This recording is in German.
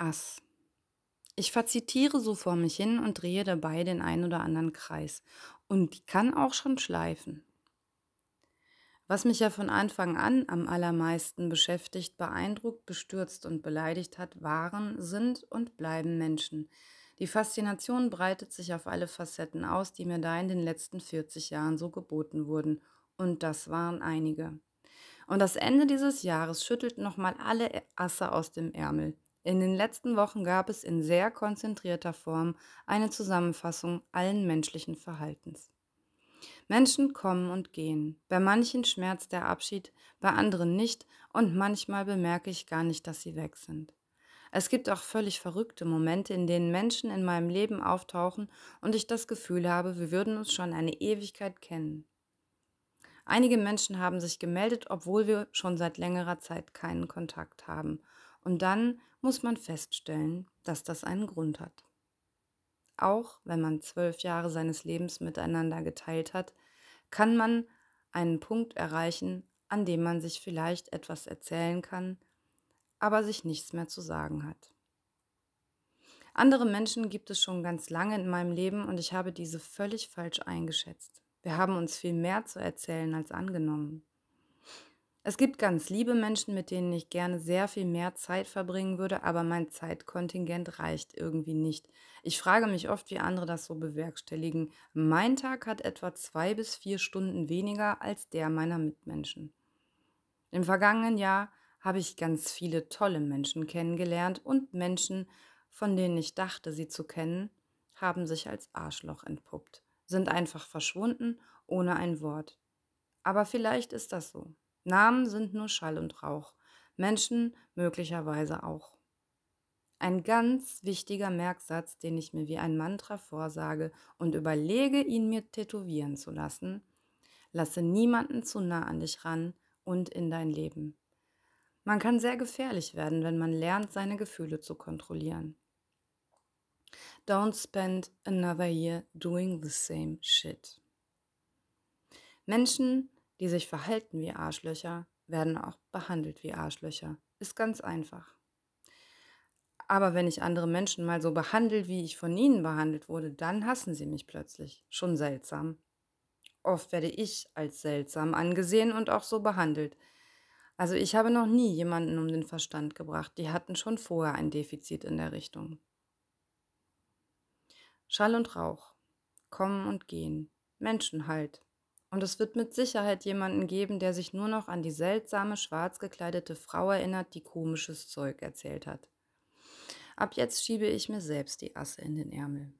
Ass. Ich fazitiere so vor mich hin und drehe dabei den ein oder anderen Kreis. Und die kann auch schon schleifen. Was mich ja von Anfang an am allermeisten beschäftigt, beeindruckt, bestürzt und beleidigt hat, waren, sind und bleiben Menschen. Die Faszination breitet sich auf alle Facetten aus, die mir da in den letzten 40 Jahren so geboten wurden. Und das waren einige. Und das Ende dieses Jahres schüttelt nochmal alle Asse aus dem Ärmel. In den letzten Wochen gab es in sehr konzentrierter Form eine Zusammenfassung allen menschlichen Verhaltens. Menschen kommen und gehen. Bei manchen schmerzt der Abschied, bei anderen nicht und manchmal bemerke ich gar nicht, dass sie weg sind. Es gibt auch völlig verrückte Momente, in denen Menschen in meinem Leben auftauchen und ich das Gefühl habe, wir würden uns schon eine Ewigkeit kennen. Einige Menschen haben sich gemeldet, obwohl wir schon seit längerer Zeit keinen Kontakt haben. Und dann muss man feststellen, dass das einen Grund hat. Auch wenn man zwölf Jahre seines Lebens miteinander geteilt hat, kann man einen Punkt erreichen, an dem man sich vielleicht etwas erzählen kann, aber sich nichts mehr zu sagen hat. Andere Menschen gibt es schon ganz lange in meinem Leben und ich habe diese völlig falsch eingeschätzt. Wir haben uns viel mehr zu erzählen als angenommen. Es gibt ganz liebe Menschen, mit denen ich gerne sehr viel mehr Zeit verbringen würde, aber mein Zeitkontingent reicht irgendwie nicht. Ich frage mich oft, wie andere das so bewerkstelligen. Mein Tag hat etwa zwei bis vier Stunden weniger als der meiner Mitmenschen. Im vergangenen Jahr habe ich ganz viele tolle Menschen kennengelernt und Menschen, von denen ich dachte, sie zu kennen, haben sich als Arschloch entpuppt, sind einfach verschwunden ohne ein Wort. Aber vielleicht ist das so. Namen sind nur Schall und Rauch, Menschen möglicherweise auch. Ein ganz wichtiger Merksatz, den ich mir wie ein Mantra vorsage und überlege, ihn mir tätowieren zu lassen. Lasse niemanden zu nah an dich ran und in dein Leben. Man kann sehr gefährlich werden, wenn man lernt, seine Gefühle zu kontrollieren. Don't spend another year doing the same shit. Menschen, die sich verhalten wie Arschlöcher, werden auch behandelt wie Arschlöcher. Ist ganz einfach. Aber wenn ich andere Menschen mal so behandle, wie ich von ihnen behandelt wurde, dann hassen sie mich plötzlich. Schon seltsam. Oft werde ich als seltsam angesehen und auch so behandelt. Also ich habe noch nie jemanden um den Verstand gebracht. Die hatten schon vorher ein Defizit in der Richtung. Schall und Rauch. Kommen und gehen. Menschen halt. Und es wird mit Sicherheit jemanden geben, der sich nur noch an die seltsame, schwarz gekleidete Frau erinnert, die komisches Zeug erzählt hat. Ab jetzt schiebe ich mir selbst die Asse in den Ärmel.